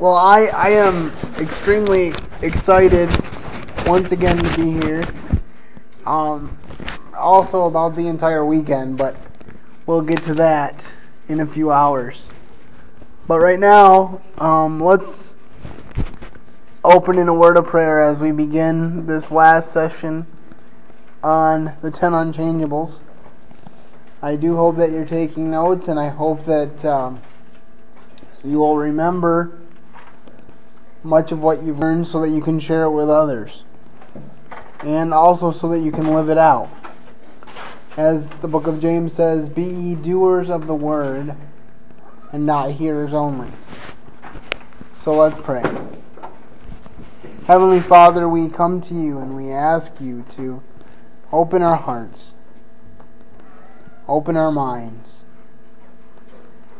Well, I, I am extremely excited once again to be here. Um, also about the entire weekend, but we'll get to that in a few hours. But right now, um, let's open in a word of prayer as we begin this last session on the 10 unchangeables. I do hope that you're taking notes, and I hope that um, you will remember much of what you've learned so that you can share it with others. And also so that you can live it out. As the book of James says, Be ye doers of the word, and not hearers only. So let's pray. Heavenly Father, we come to you and we ask you to open our hearts Open our minds.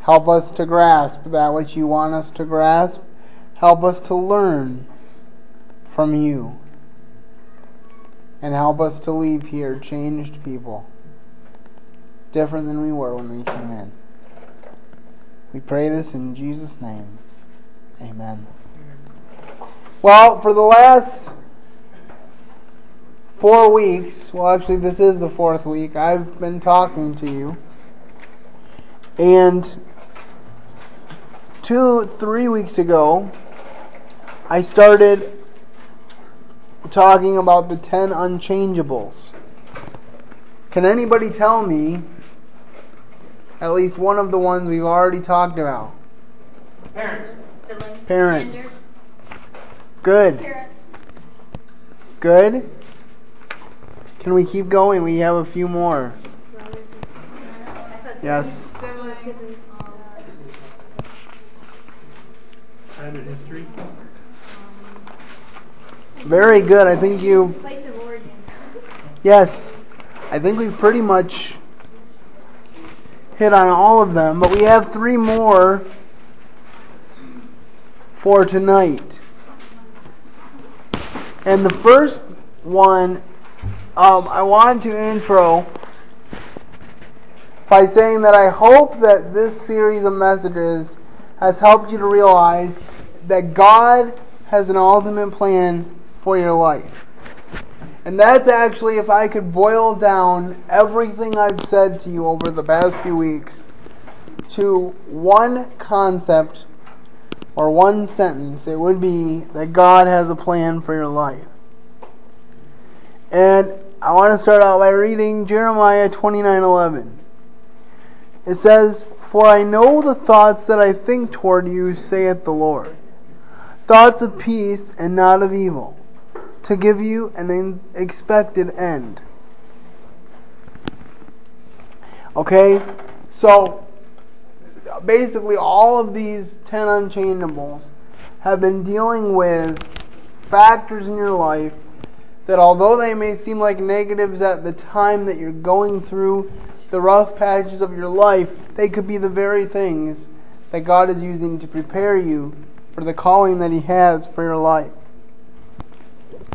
Help us to grasp that which you want us to grasp. Help us to learn from you. And help us to leave here changed people, different than we were when we came in. We pray this in Jesus' name. Amen. Well, for the last four weeks, well, actually, this is the fourth week, I've been talking to you. And two, three weeks ago, I started talking about the 10 unchangeables. Can anybody tell me at least one of the ones we've already talked about? Parents. Siblings. Parents. Gender. Good. Parents. Good. Can we keep going? We have a few more. Brothers and sisters. I said Yes. siblings. Siblings. Time in history. Very good. I think you. Place of origin. Yes. I think we've pretty much hit on all of them, but we have three more for tonight. And the first one, um, I want to intro by saying that I hope that this series of messages has helped you to realize that God has an ultimate plan for your life. And that's actually, if I could boil down everything I've said to you over the past few weeks to one concept or one sentence, it would be that God has a plan for your life. And I want to start out by reading Jeremiah 29:11. It says, "For I know the thoughts that I think toward you," saith the Lord, "thoughts of peace and not of evil, to give you an expected end." Okay? So basically all of these 10 unchangeables have been dealing with factors in your life that although they may seem like negatives at the time that you're going through the rough patches of your life, they could be the very things that God is using to prepare you for the calling that He has for your life.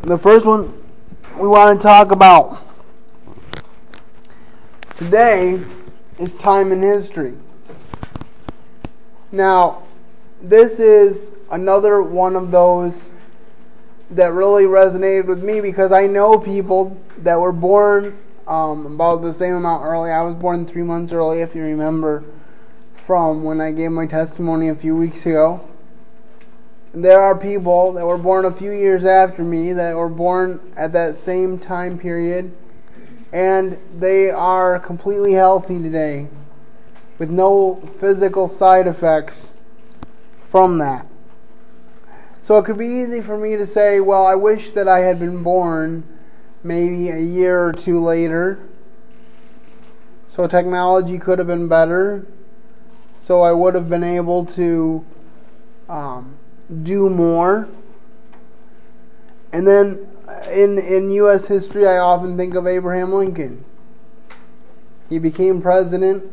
The first one we want to talk about today is time in history. Now, this is another one of those that really resonated with me because I know people that were born um, about the same amount early. I was born three months early, if you remember, from when I gave my testimony a few weeks ago. There are people that were born a few years after me that were born at that same time period, and they are completely healthy today with no physical side effects from that. So it could be easy for me to say, well, I wish that I had been born maybe a year or two later. So technology could have been better. So I would have been able to um, do more. And then uh, in, in U.S. history, I often think of Abraham Lincoln. He became president.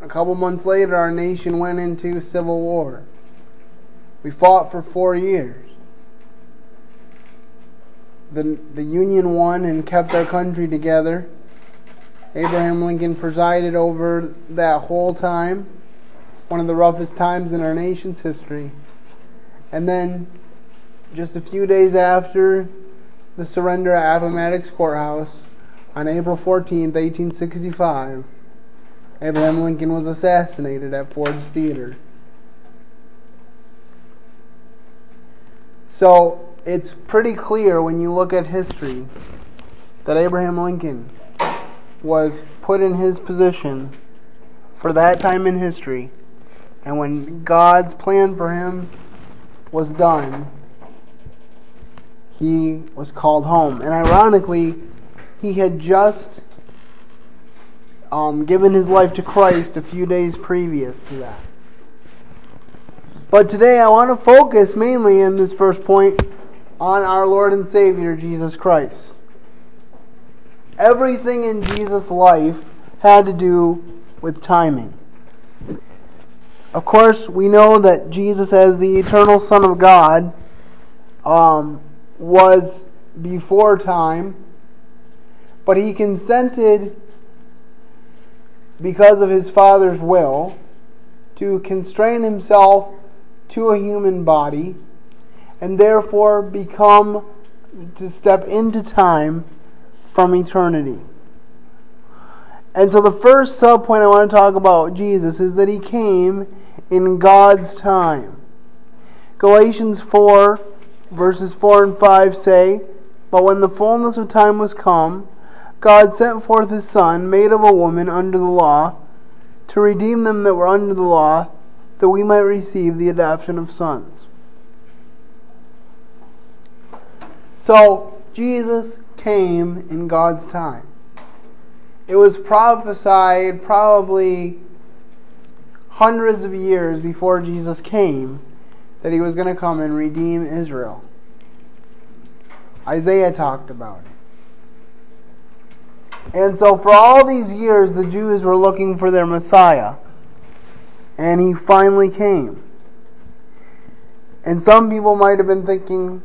A couple months later, our nation went into civil war. We fought for four years. The, the Union won and kept our country together. Abraham Lincoln presided over that whole time, one of the roughest times in our nation's history. And then, just a few days after the surrender at Appomattox Courthouse, on April 14, 1865, Abraham Lincoln was assassinated at Ford's Theater. So it's pretty clear when you look at history that Abraham Lincoln was put in his position for that time in history. And when God's plan for him was done, he was called home. And ironically, he had just um, given his life to Christ a few days previous to that. But today I want to focus mainly in this first point on our Lord and Savior, Jesus Christ. Everything in Jesus' life had to do with timing. Of course, we know that Jesus, as the eternal Son of God, um, was before time, but he consented because of his Father's will to constrain himself to a human body and therefore become to step into time from eternity. And so the first sub point I want to talk about Jesus is that he came in God's time. Galatians 4 verses 4 and 5 say, But when the fullness of time was come, God sent forth his Son, made of a woman under the law, to redeem them that were under the law, that we might receive the adoption of sons. So, Jesus came in God's time. It was prophesied probably hundreds of years before Jesus came that he was going to come and redeem Israel. Isaiah talked about it. And so, for all these years, the Jews were looking for their Messiah. And he finally came. And some people might have been thinking,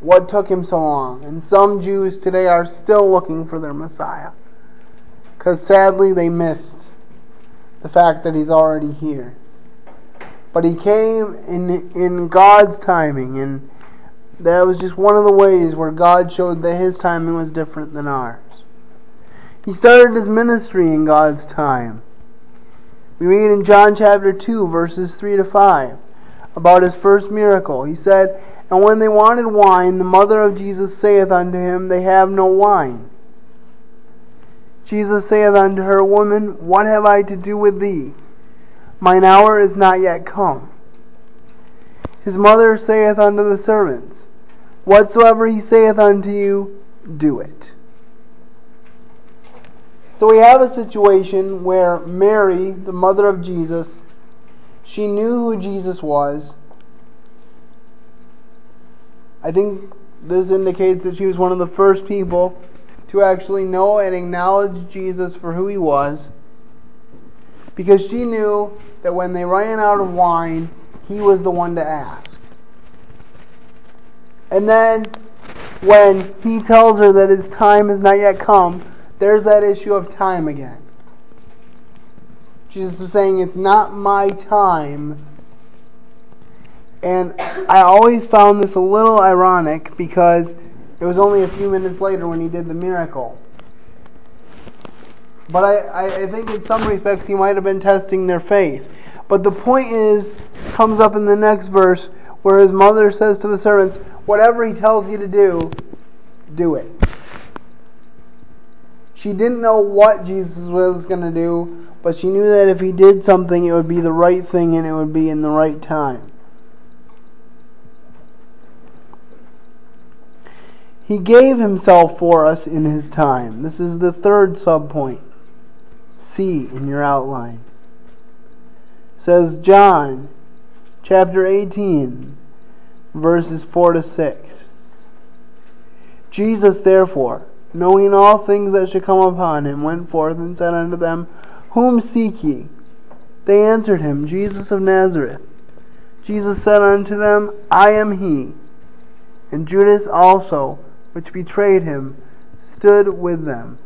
what took him so long? And some Jews today are still looking for their Messiah. Because sadly, they missed the fact that he's already here. But he came in, in God's timing, and that was just one of the ways where God showed that his timing was different than ours. He started his ministry in God's time. We read in John chapter 2, verses 3 to 5, about his first miracle. He said, And when they wanted wine, the mother of Jesus saith unto him, They have no wine. Jesus saith unto her, Woman, what have I to do with thee? Mine hour is not yet come. His mother saith unto the servants, Whatsoever he saith unto you, do it. So we have a situation where Mary, the mother of Jesus, she knew who Jesus was. I think this indicates that she was one of the first people to actually know and acknowledge Jesus for who he was. Because she knew that when they ran out of wine, he was the one to ask. And then when he tells her that his time has not yet come, there's that issue of time again. Jesus is saying, It's not my time. And I always found this a little ironic because it was only a few minutes later when he did the miracle. But I, I, think in some respects he might have been testing their faith. But the point is, comes up in the next verse where his mother says to the servants, Whatever he tells you to do, do it. She didn't know what Jesus was going to do, but she knew that if he did something, it would be the right thing and it would be in the right time. He gave himself for us in his time. This is the third subpoint. C in your outline. It says John chapter 18 verses 4 to 6. Jesus therefore, knowing all things that should come upon him, went forth and said unto them, Whom seek ye? They answered him, Jesus of Nazareth. Jesus said unto them, I am he. And Judas also, which betrayed him, stood with them.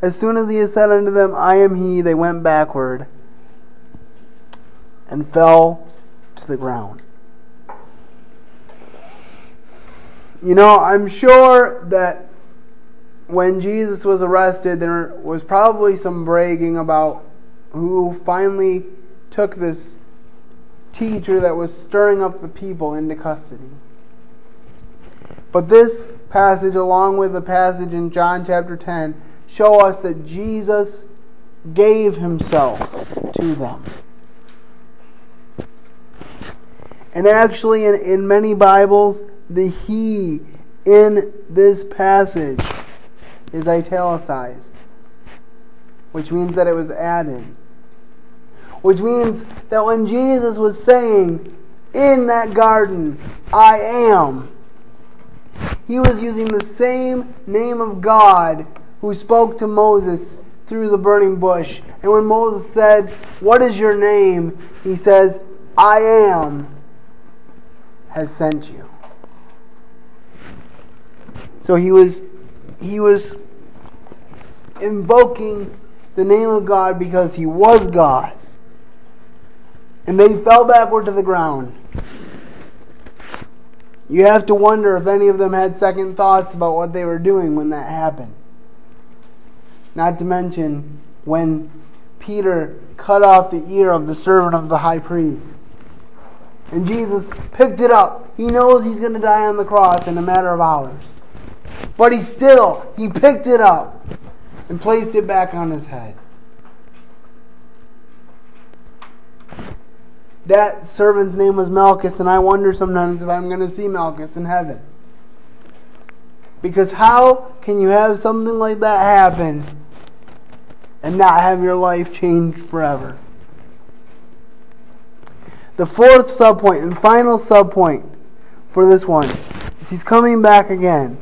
As soon as he had said unto them, I am he, they went backward and fell to the ground. You know, I'm sure that when Jesus was arrested, there was probably some bragging about who finally took this teacher that was stirring up the people into custody. But this passage, along with the passage in John chapter 10, show us that Jesus gave himself to them. And actually, in, in many Bibles, the He in this passage is italicized, which means that it was added. Which means that when Jesus was saying, In that garden, I am, he was using the same name of God who spoke to Moses through the burning bush. And when Moses said, What is your name? He says, I am has sent you. So he was he was invoking the name of God because he was God. And they fell backward to the ground. You have to wonder if any of them had second thoughts about what they were doing when that happened. Not to mention when Peter cut off the ear of the servant of the high priest. And Jesus picked it up. He knows he's going to die on the cross in a matter of hours. But he still, he picked it up and placed it back on his head. That servant's name was Malchus, and I wonder sometimes if I'm going to see Malchus in heaven. Because how can you have something like that happen and not have your life changed forever? The fourth subpoint and final subpoint for this one is he's coming back again.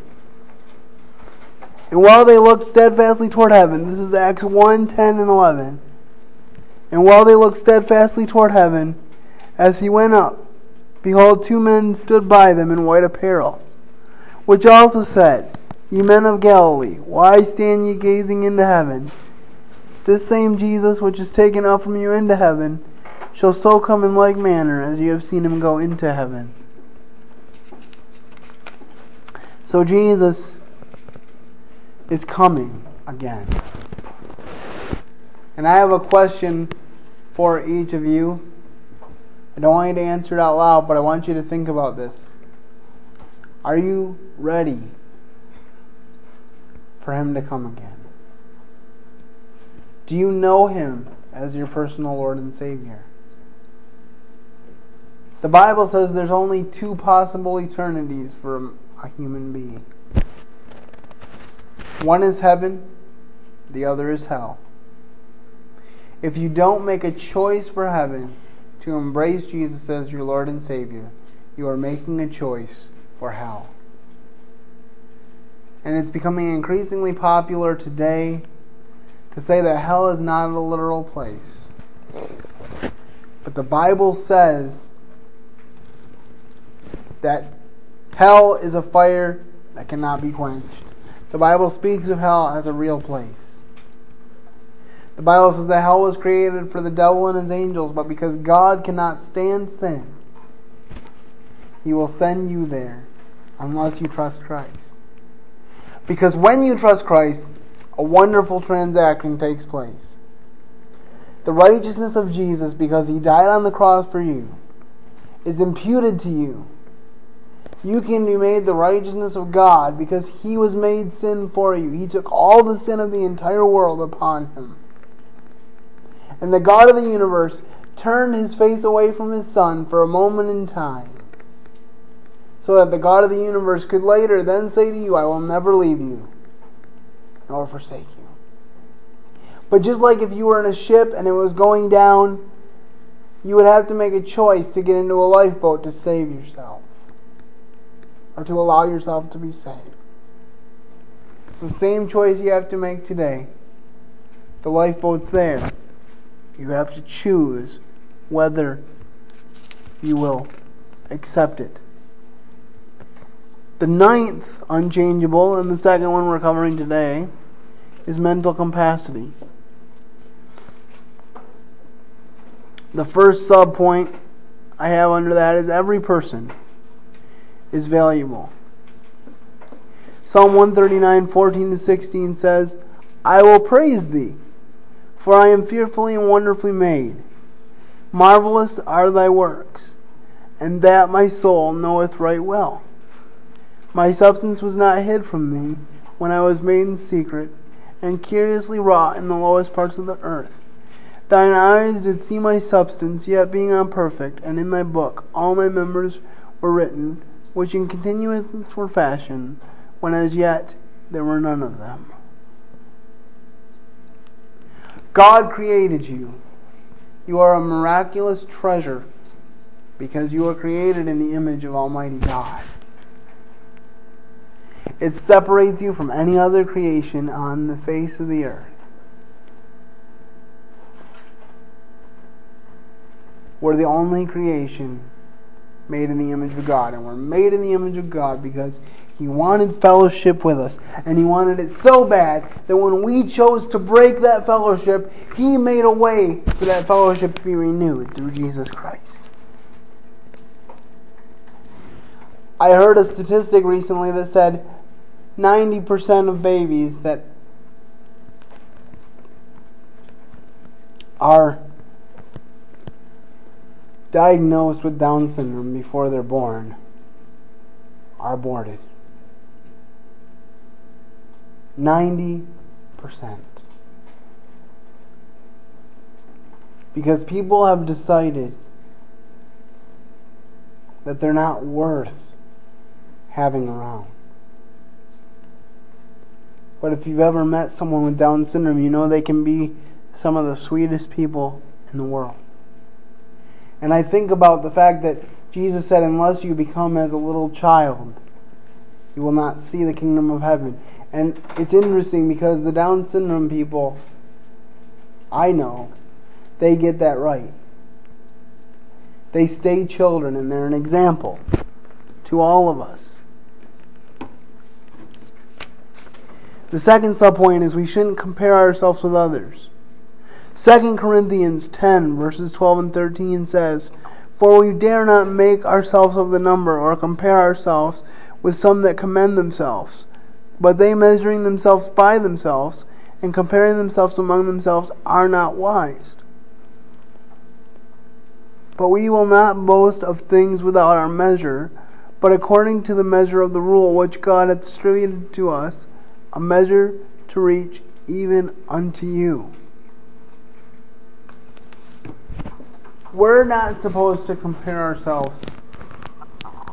And while they looked steadfastly toward heaven, this is Acts 1 10 and 11. And while they looked steadfastly toward heaven, as he went up, behold, two men stood by them in white apparel, which also said, Ye men of Galilee, why stand ye gazing into heaven? This same Jesus which is taken up from you into heaven shall so come in like manner as ye have seen him go into heaven. So Jesus is coming again. And I have a question for each of you. I don't want you to answer it out loud, but I want you to think about this. Are you ready for Him to come again? Do you know Him as your personal Lord and Savior? The Bible says there's only two possible eternities for a human being one is heaven, the other is hell. If you don't make a choice for heaven, to embrace Jesus as your Lord and Savior, you are making a choice for hell. And it's becoming increasingly popular today to say that hell is not a literal place. But the Bible says that hell is a fire that cannot be quenched. The Bible speaks of hell as a real place. The Bible says that hell was created for the devil and his angels, but because God cannot stand sin, he will send you there unless you trust Christ. Because when you trust Christ, a wonderful transaction takes place. The righteousness of Jesus, because he died on the cross for you, is imputed to you. You can be made the righteousness of God because he was made sin for you. He took all the sin of the entire world upon him. And the God of the universe turned his face away from his son for a moment in time, so that the God of the universe could later then say to you, I will never leave you nor forsake you. But just like if you were in a ship and it was going down, you would have to make a choice to get into a lifeboat to save yourself or to allow yourself to be saved. It's the same choice you have to make today. The lifeboat's there. You have to choose whether you will accept it. The ninth unchangeable, and the second one we're covering today, is mental capacity. The first sub point I have under that is every person is valuable. Psalm 139, 14 to 16 says, I will praise thee, for I am fearfully and wonderfully made. Marvelous are thy works, and that my soul knoweth right well. My substance was not hid from thee when I was made in secret, and curiously wrought in the lowest parts of the earth. Thine eyes did see my substance, yet being unperfect, and in thy book all my members were written, which in continuance were fashioned, when as yet there were none of them. God created you. You are a miraculous treasure because you are created in the image of Almighty God. It separates you from any other creation on the face of the earth. We're the only creation made in the image of God. And we're made in the image of God because He wanted fellowship with us. And He wanted it so bad that when we chose to break that fellowship, He made a way for that fellowship to be renewed through Jesus Christ. I heard a statistic recently that said 90% of babies that are diagnosed with Down syndrome before they're born are aborted. 90%. Because people have decided that they're not worth having around. But if you've ever met someone with Down syndrome, you know they can be some of the sweetest people in the world. And I think about the fact that Jesus said, Unless you become as a little child, you will not see the kingdom of heaven. And it's interesting because the Down syndrome people, I know, they get that right. They stay children and they're an example to all of us. The second subpoint is we shouldn't compare ourselves with others. 2 Corinthians 10, verses 12 and 13 says, For we dare not make ourselves of the number, or compare ourselves with some that commend themselves. But they measuring themselves by themselves, and comparing themselves among themselves, are not wise. But we will not boast of things without our measure, but according to the measure of the rule which God hath distributed to us, a measure to reach even unto you. we're not supposed to compare ourselves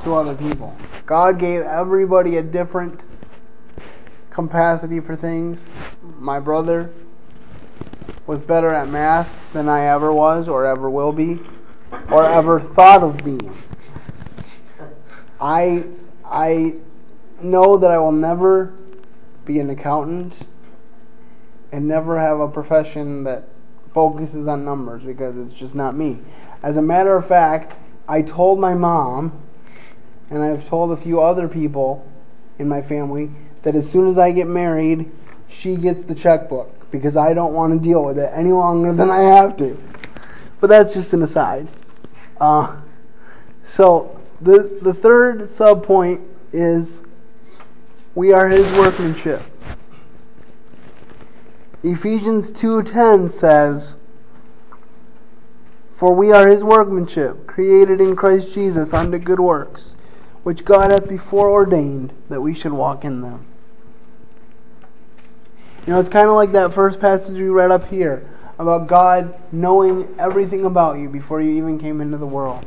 to other people. God gave everybody a different capacity for things. My brother was better at math than I ever was, or ever will be, or ever thought of being. I I know that I will never be an accountant and never have a profession that focuses on numbers because it's just not me. As a matter of fact, I told my mom, and I've told a few other people in my family, that as soon as I get married, she gets the checkbook because I don't want to deal with it any longer than I have to. But that's just an aside. Uh, so the the third sub point is we are His workmanship. Ephesians 2:10 says, "For we are his workmanship, created in Christ Jesus unto good works, which God hath before ordained that we should walk in them." You know, it's kind of like that first passage we read up here about God knowing everything about you before you even came into the world.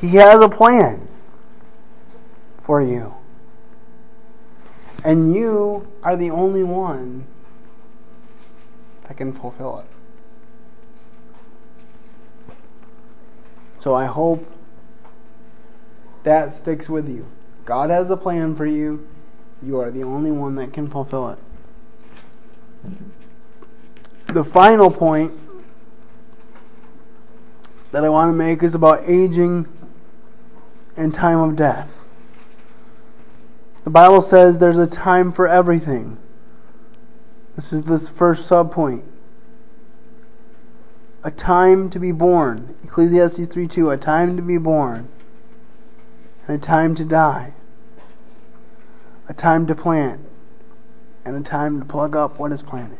He has a plan for you. And you are the only one that can fulfill it. So I hope that sticks with you. God has a plan for you. You are the only one that can fulfill it. The final point that I want to make is about aging and time of death. The Bible says there's a time for everything. This is this first sub point. A time to be born. Ecclesiastes 3 2. A time to be born and a time to die. A time to plant and a time to plug up what is planted.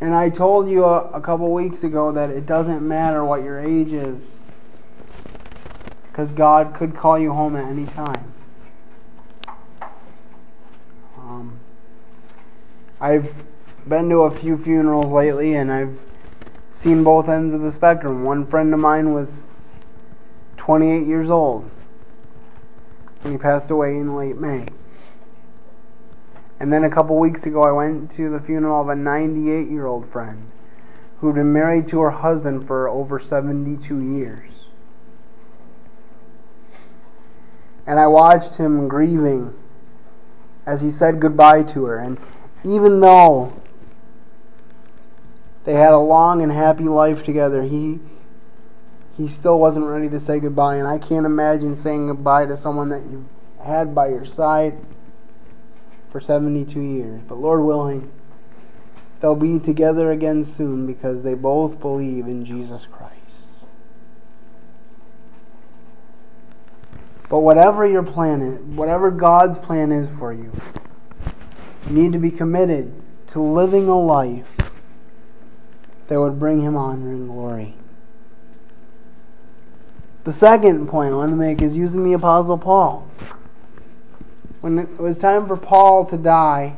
And I told you a, a couple weeks ago that it doesn't matter what your age is because God could call you home at any time. Um, I've been to a few funerals lately and I've seen both ends of the spectrum. One friend of mine was 28 years old and he passed away in late May. And then a couple weeks ago, I went to the funeral of a 98 year old friend who'd been married to her husband for over 72 years. And I watched him grieving as he said goodbye to her. And even though they had a long and happy life together, he he still wasn't ready to say goodbye. And I can't imagine saying goodbye to someone that you've had by your side for 72 years. But Lord willing, they'll be together again soon because they both believe in Jesus Christ. But whatever your plan is, whatever God's plan is for you, you need to be committed to living a life that would bring Him honor and glory. The second point I want to make is using the Apostle Paul. When it was time for Paul to die,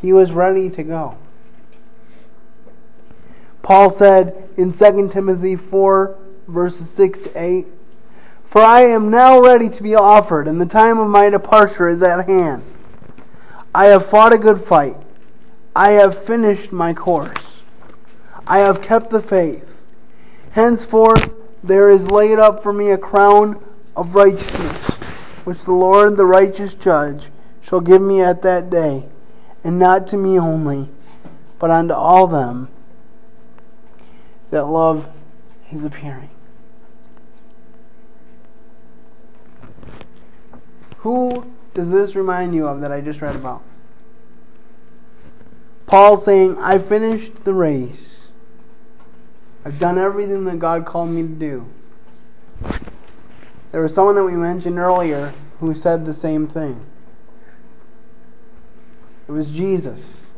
he was ready to go. Paul said in 2 Timothy 4, verses 6 to 8, For I am now ready to be offered, and the time of my departure is at hand. I have fought a good fight. I have finished my course. I have kept the faith. Henceforth, there is laid up for me a crown of righteousness, which the Lord, the righteous judge, shall give me at that day, and not to me only, but unto all them that love his appearing. Who does this remind you of that I just read about? Paul saying, I finished the race. I've done everything that God called me to do. There was someone that we mentioned earlier who said the same thing. It was Jesus.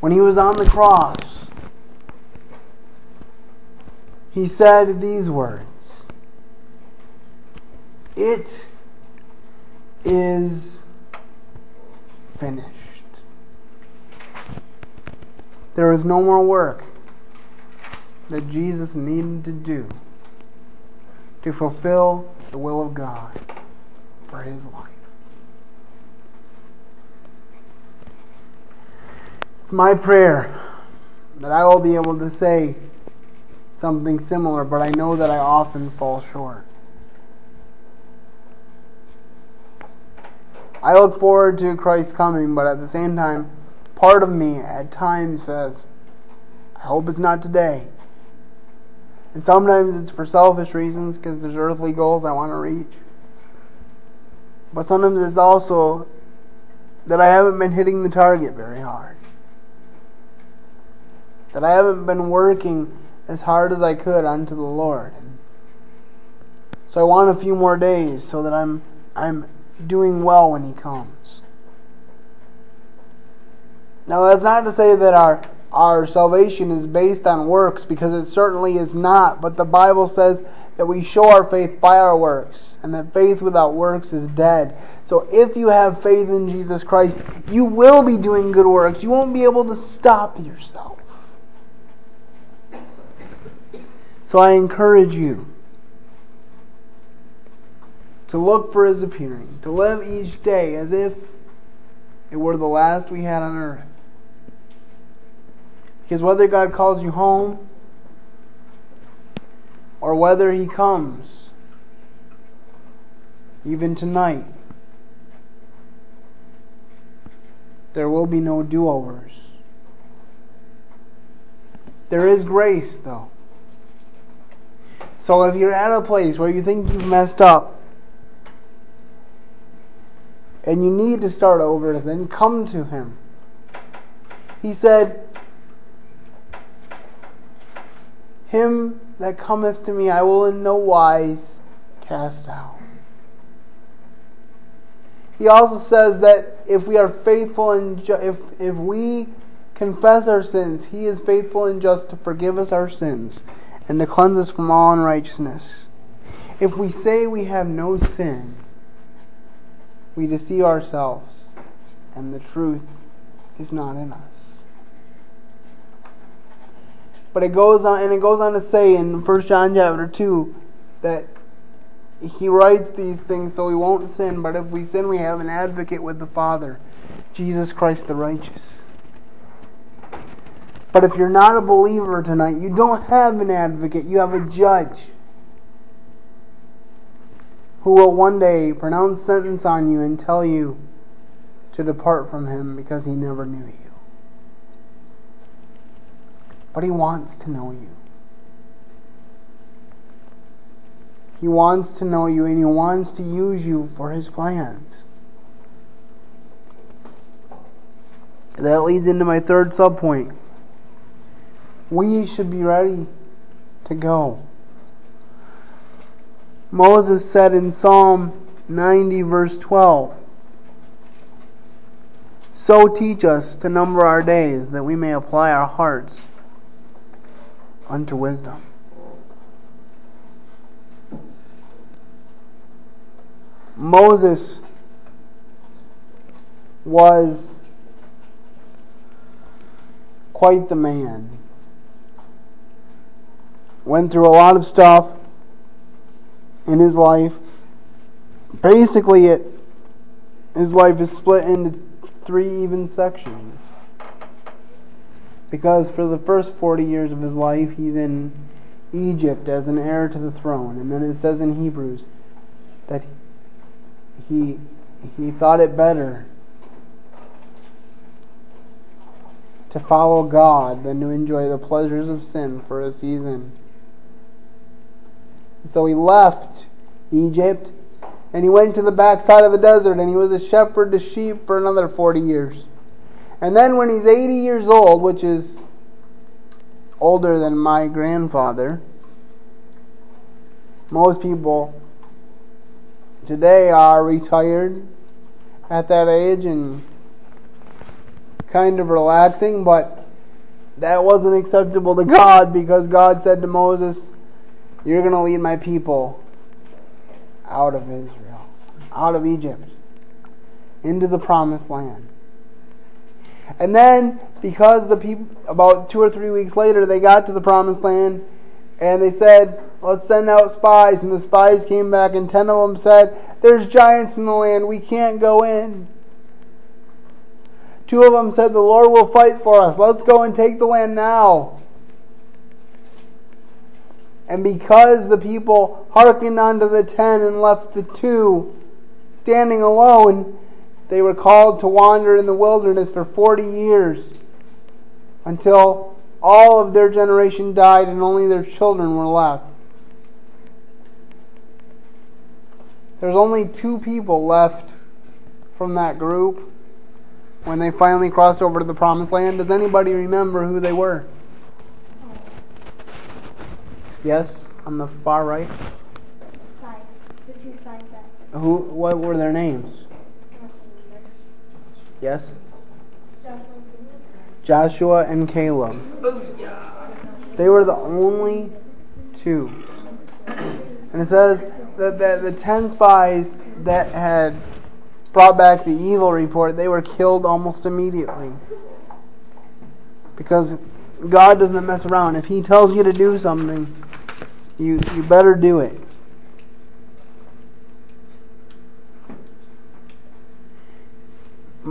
When he was on the cross, he said these words It is finished. There is no more work that Jesus needed to do to fulfill the will of God for his life. It's my prayer that I will be able to say something similar, but I know that I often fall short. I look forward to Christ's coming, but at the same time, part of me at times says, I hope it's not today. And sometimes it's for selfish reasons because there's earthly goals I want to reach. But sometimes it's also that I haven't been hitting the target very hard. That I haven't been working as hard as I could unto the Lord. So I want a few more days so that I'm I'm doing well when he comes. Now that's not to say that our our salvation is based on works because it certainly is not, but the Bible says that we show our faith by our works and that faith without works is dead. So if you have faith in Jesus Christ, you will be doing good works. You won't be able to stop yourself. So I encourage you to look for his appearing, to live each day as if it were the last we had on earth. Because whether God calls you home or whether He comes, even tonight, there will be no do overs. There is grace, though. So if you're at a place where you think you've messed up and you need to start over, then come to Him. He said, Him that cometh to me, I will in no wise cast out. He also says that if we are faithful and ju- if if we confess our sins, he is faithful and just to forgive us our sins and to cleanse us from all unrighteousness. If we say we have no sin, we deceive ourselves and the truth is not in us. But it goes on and it goes on to say in 1 John chapter 2 that he writes these things so we won't sin, but if we sin, we have an advocate with the Father, Jesus Christ the righteous. But if you're not a believer tonight, you don't have an advocate, you have a judge who will one day pronounce sentence on you and tell you to depart from him because he never knew you. But he wants to know you. He wants to know you and he wants to use you for his plans. That leads into my third subpoint. We should be ready to go. Moses said in Psalm 90, verse 12, So teach us to number our days that we may apply our hearts unto wisdom. Moses was quite the man. Went through a lot of stuff in his life. Basically, it his life is split into three even sections. Because for the first 40 years of his life, he's in Egypt as an heir to the throne. And then it says in Hebrews that he, he thought it better to follow God than to enjoy the pleasures of sin for a season. So he left Egypt and he went to the backside of the desert and he was a shepherd to sheep for another 40 years. And then when he's 80 years old, which is older than my grandfather, most people today are retired at that age and kind of relaxing, but that wasn't acceptable to God because God said to Moses, You're going to lead my people out of Israel, out of Egypt, into the promised land. And then, because the people, about two or three weeks later, they got to the promised land and they said, Let's send out spies. And the spies came back, and ten of them said, There's giants in the land. We can't go in. Two of them said, The Lord will fight for us. Let's go and take the land now. And because the people hearkened unto the ten and left the two standing alone, they were called to wander in the wilderness for 40 years until all of their generation died and only their children were left. There's only two people left from that group when they finally crossed over to the promised land. Does anybody remember who they were? Yes, on the far right. Spies. The two spies that. Who? What were their names? Yes. Joshua and Caleb. They were the only two. And it says that, that the ten spies that had brought back the evil report, they were killed almost immediately. Because God doesn't mess around. If He tells you to do something, you, you better do it.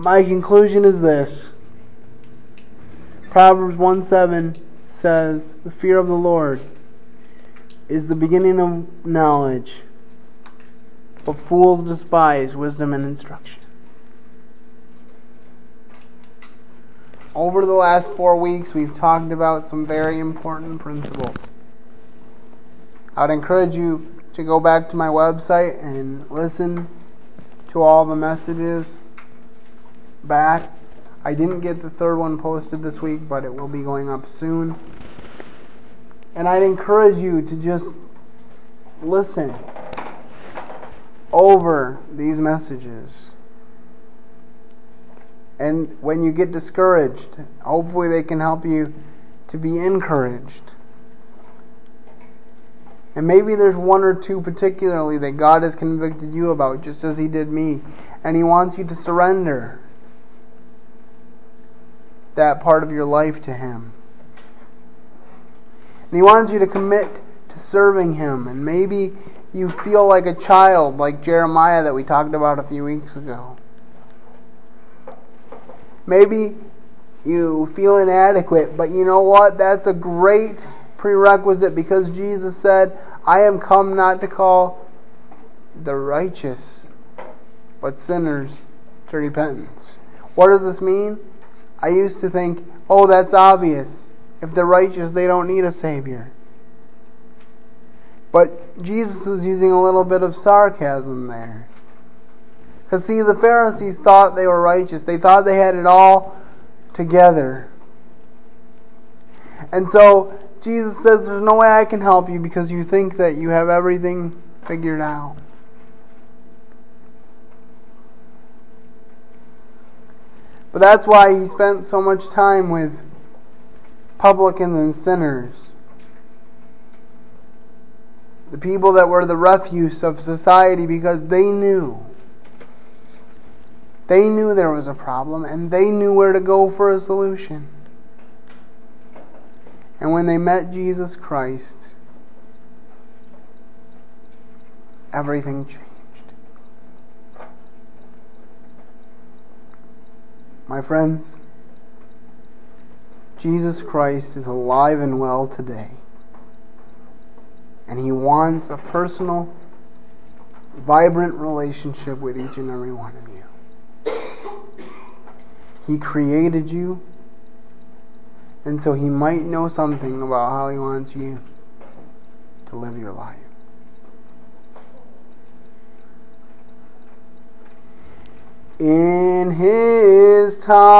My conclusion is this. Proverbs 1 7 says, The fear of the Lord is the beginning of knowledge, but fools despise wisdom and instruction. Over the last four weeks, we've talked about some very important principles. I'd encourage you to go back to my website and listen to all the messages back. I didn't get the third one posted this week, but it will be going up soon. And I'd encourage you to just listen over these messages. And when you get discouraged, hopefully they can help you to be encouraged. And maybe there's one or two particularly that God has convicted you about, just as He did me. And He wants you to surrender that part of your life to Him. And He wants you to commit to serving Him. And maybe you feel like a child, like Jeremiah that we talked about a few weeks ago. Maybe you feel inadequate, but you know what? That's a great prerequisite because Jesus said, I am come not to call the righteous, but sinners to repentance. What does this mean? I used to think, oh, that's obvious. If they're righteous, they don't need a Savior. But Jesus was using a little bit of sarcasm there. Because, see, the Pharisees thought they were righteous, they thought they had it all together. And so Jesus says, There's no way I can help you because you think that you have everything figured out. But that's why he spent so much time with publicans and sinners. The people that were the refuse of society because they knew. They knew there was a problem and they knew where to go for a solution. And when they met Jesus Christ, everything changed. My friends, Jesus Christ is alive and well today. And He wants a personal, vibrant relationship with each and every one of you. He created you and so he might know something about how he wants you to live your life. In his time,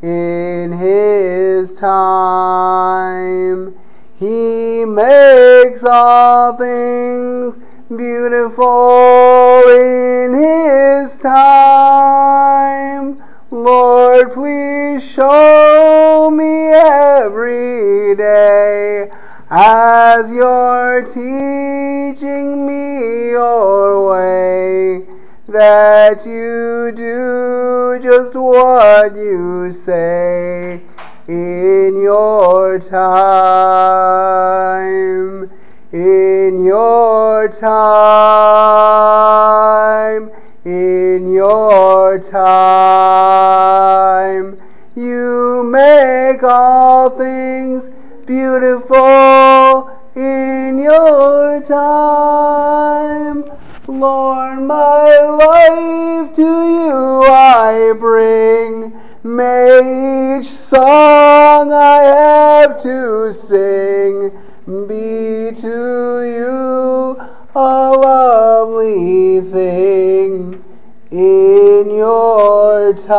in his time, he makes all things beautiful in his time. Lord, please show me every day as you're teaching me your way that you do just what you say in your time, in your time in your time. You make all things beautiful in your time. Lord, my life to you I bring. May each song I have to sing be to you a lovely thing in your time.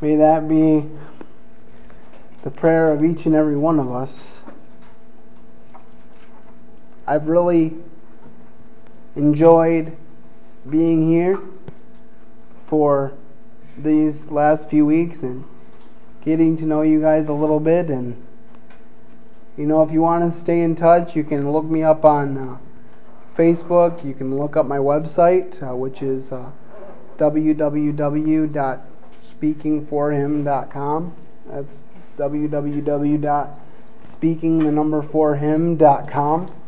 May that be the prayer of each and every one of us. I've really enjoyed being here for these last few weeks and getting to know you guys a little bit and you know, if you want to stay in touch, you can look me up on uh, Facebook. You can look up my website, uh, which is uh, www.speakingforhim.com. That's www.speakingthenumber4him.com.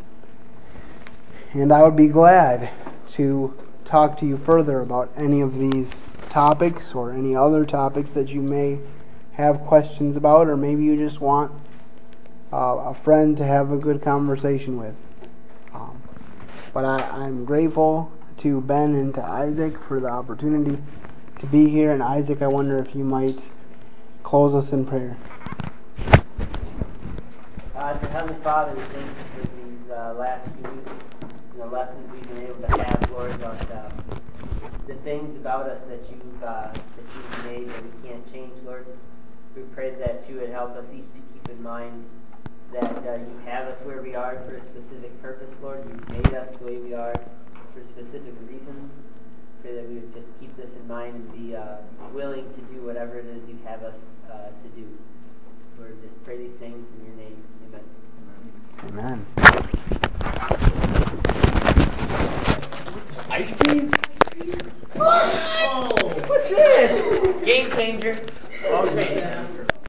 And I would be glad to talk to you further about any of these topics or any other topics that you may have questions about, or maybe you just want uh, a friend to have a good conversation with. Um, but I, I'm grateful to Ben and to Isaac for the opportunity to be here. And Isaac, I wonder if you might close us in prayer. Uh, Heavenly Father, we thank you for these uh, last few weeks and the lessons we've been able to have, Lord, about uh, the things about us that you've, uh, that you've made that we can't change, Lord. We pray that you would help us each to keep in mind that uh, you have us where we are for a specific purpose, Lord. You've made us the way we are for specific reasons. Pray that we would just keep this in mind and be uh, willing to do whatever it is you have us uh, to do. Lord, just pray these things in your name. Amen. Amen. Ice cream? What? What's this? Game changer. Okay.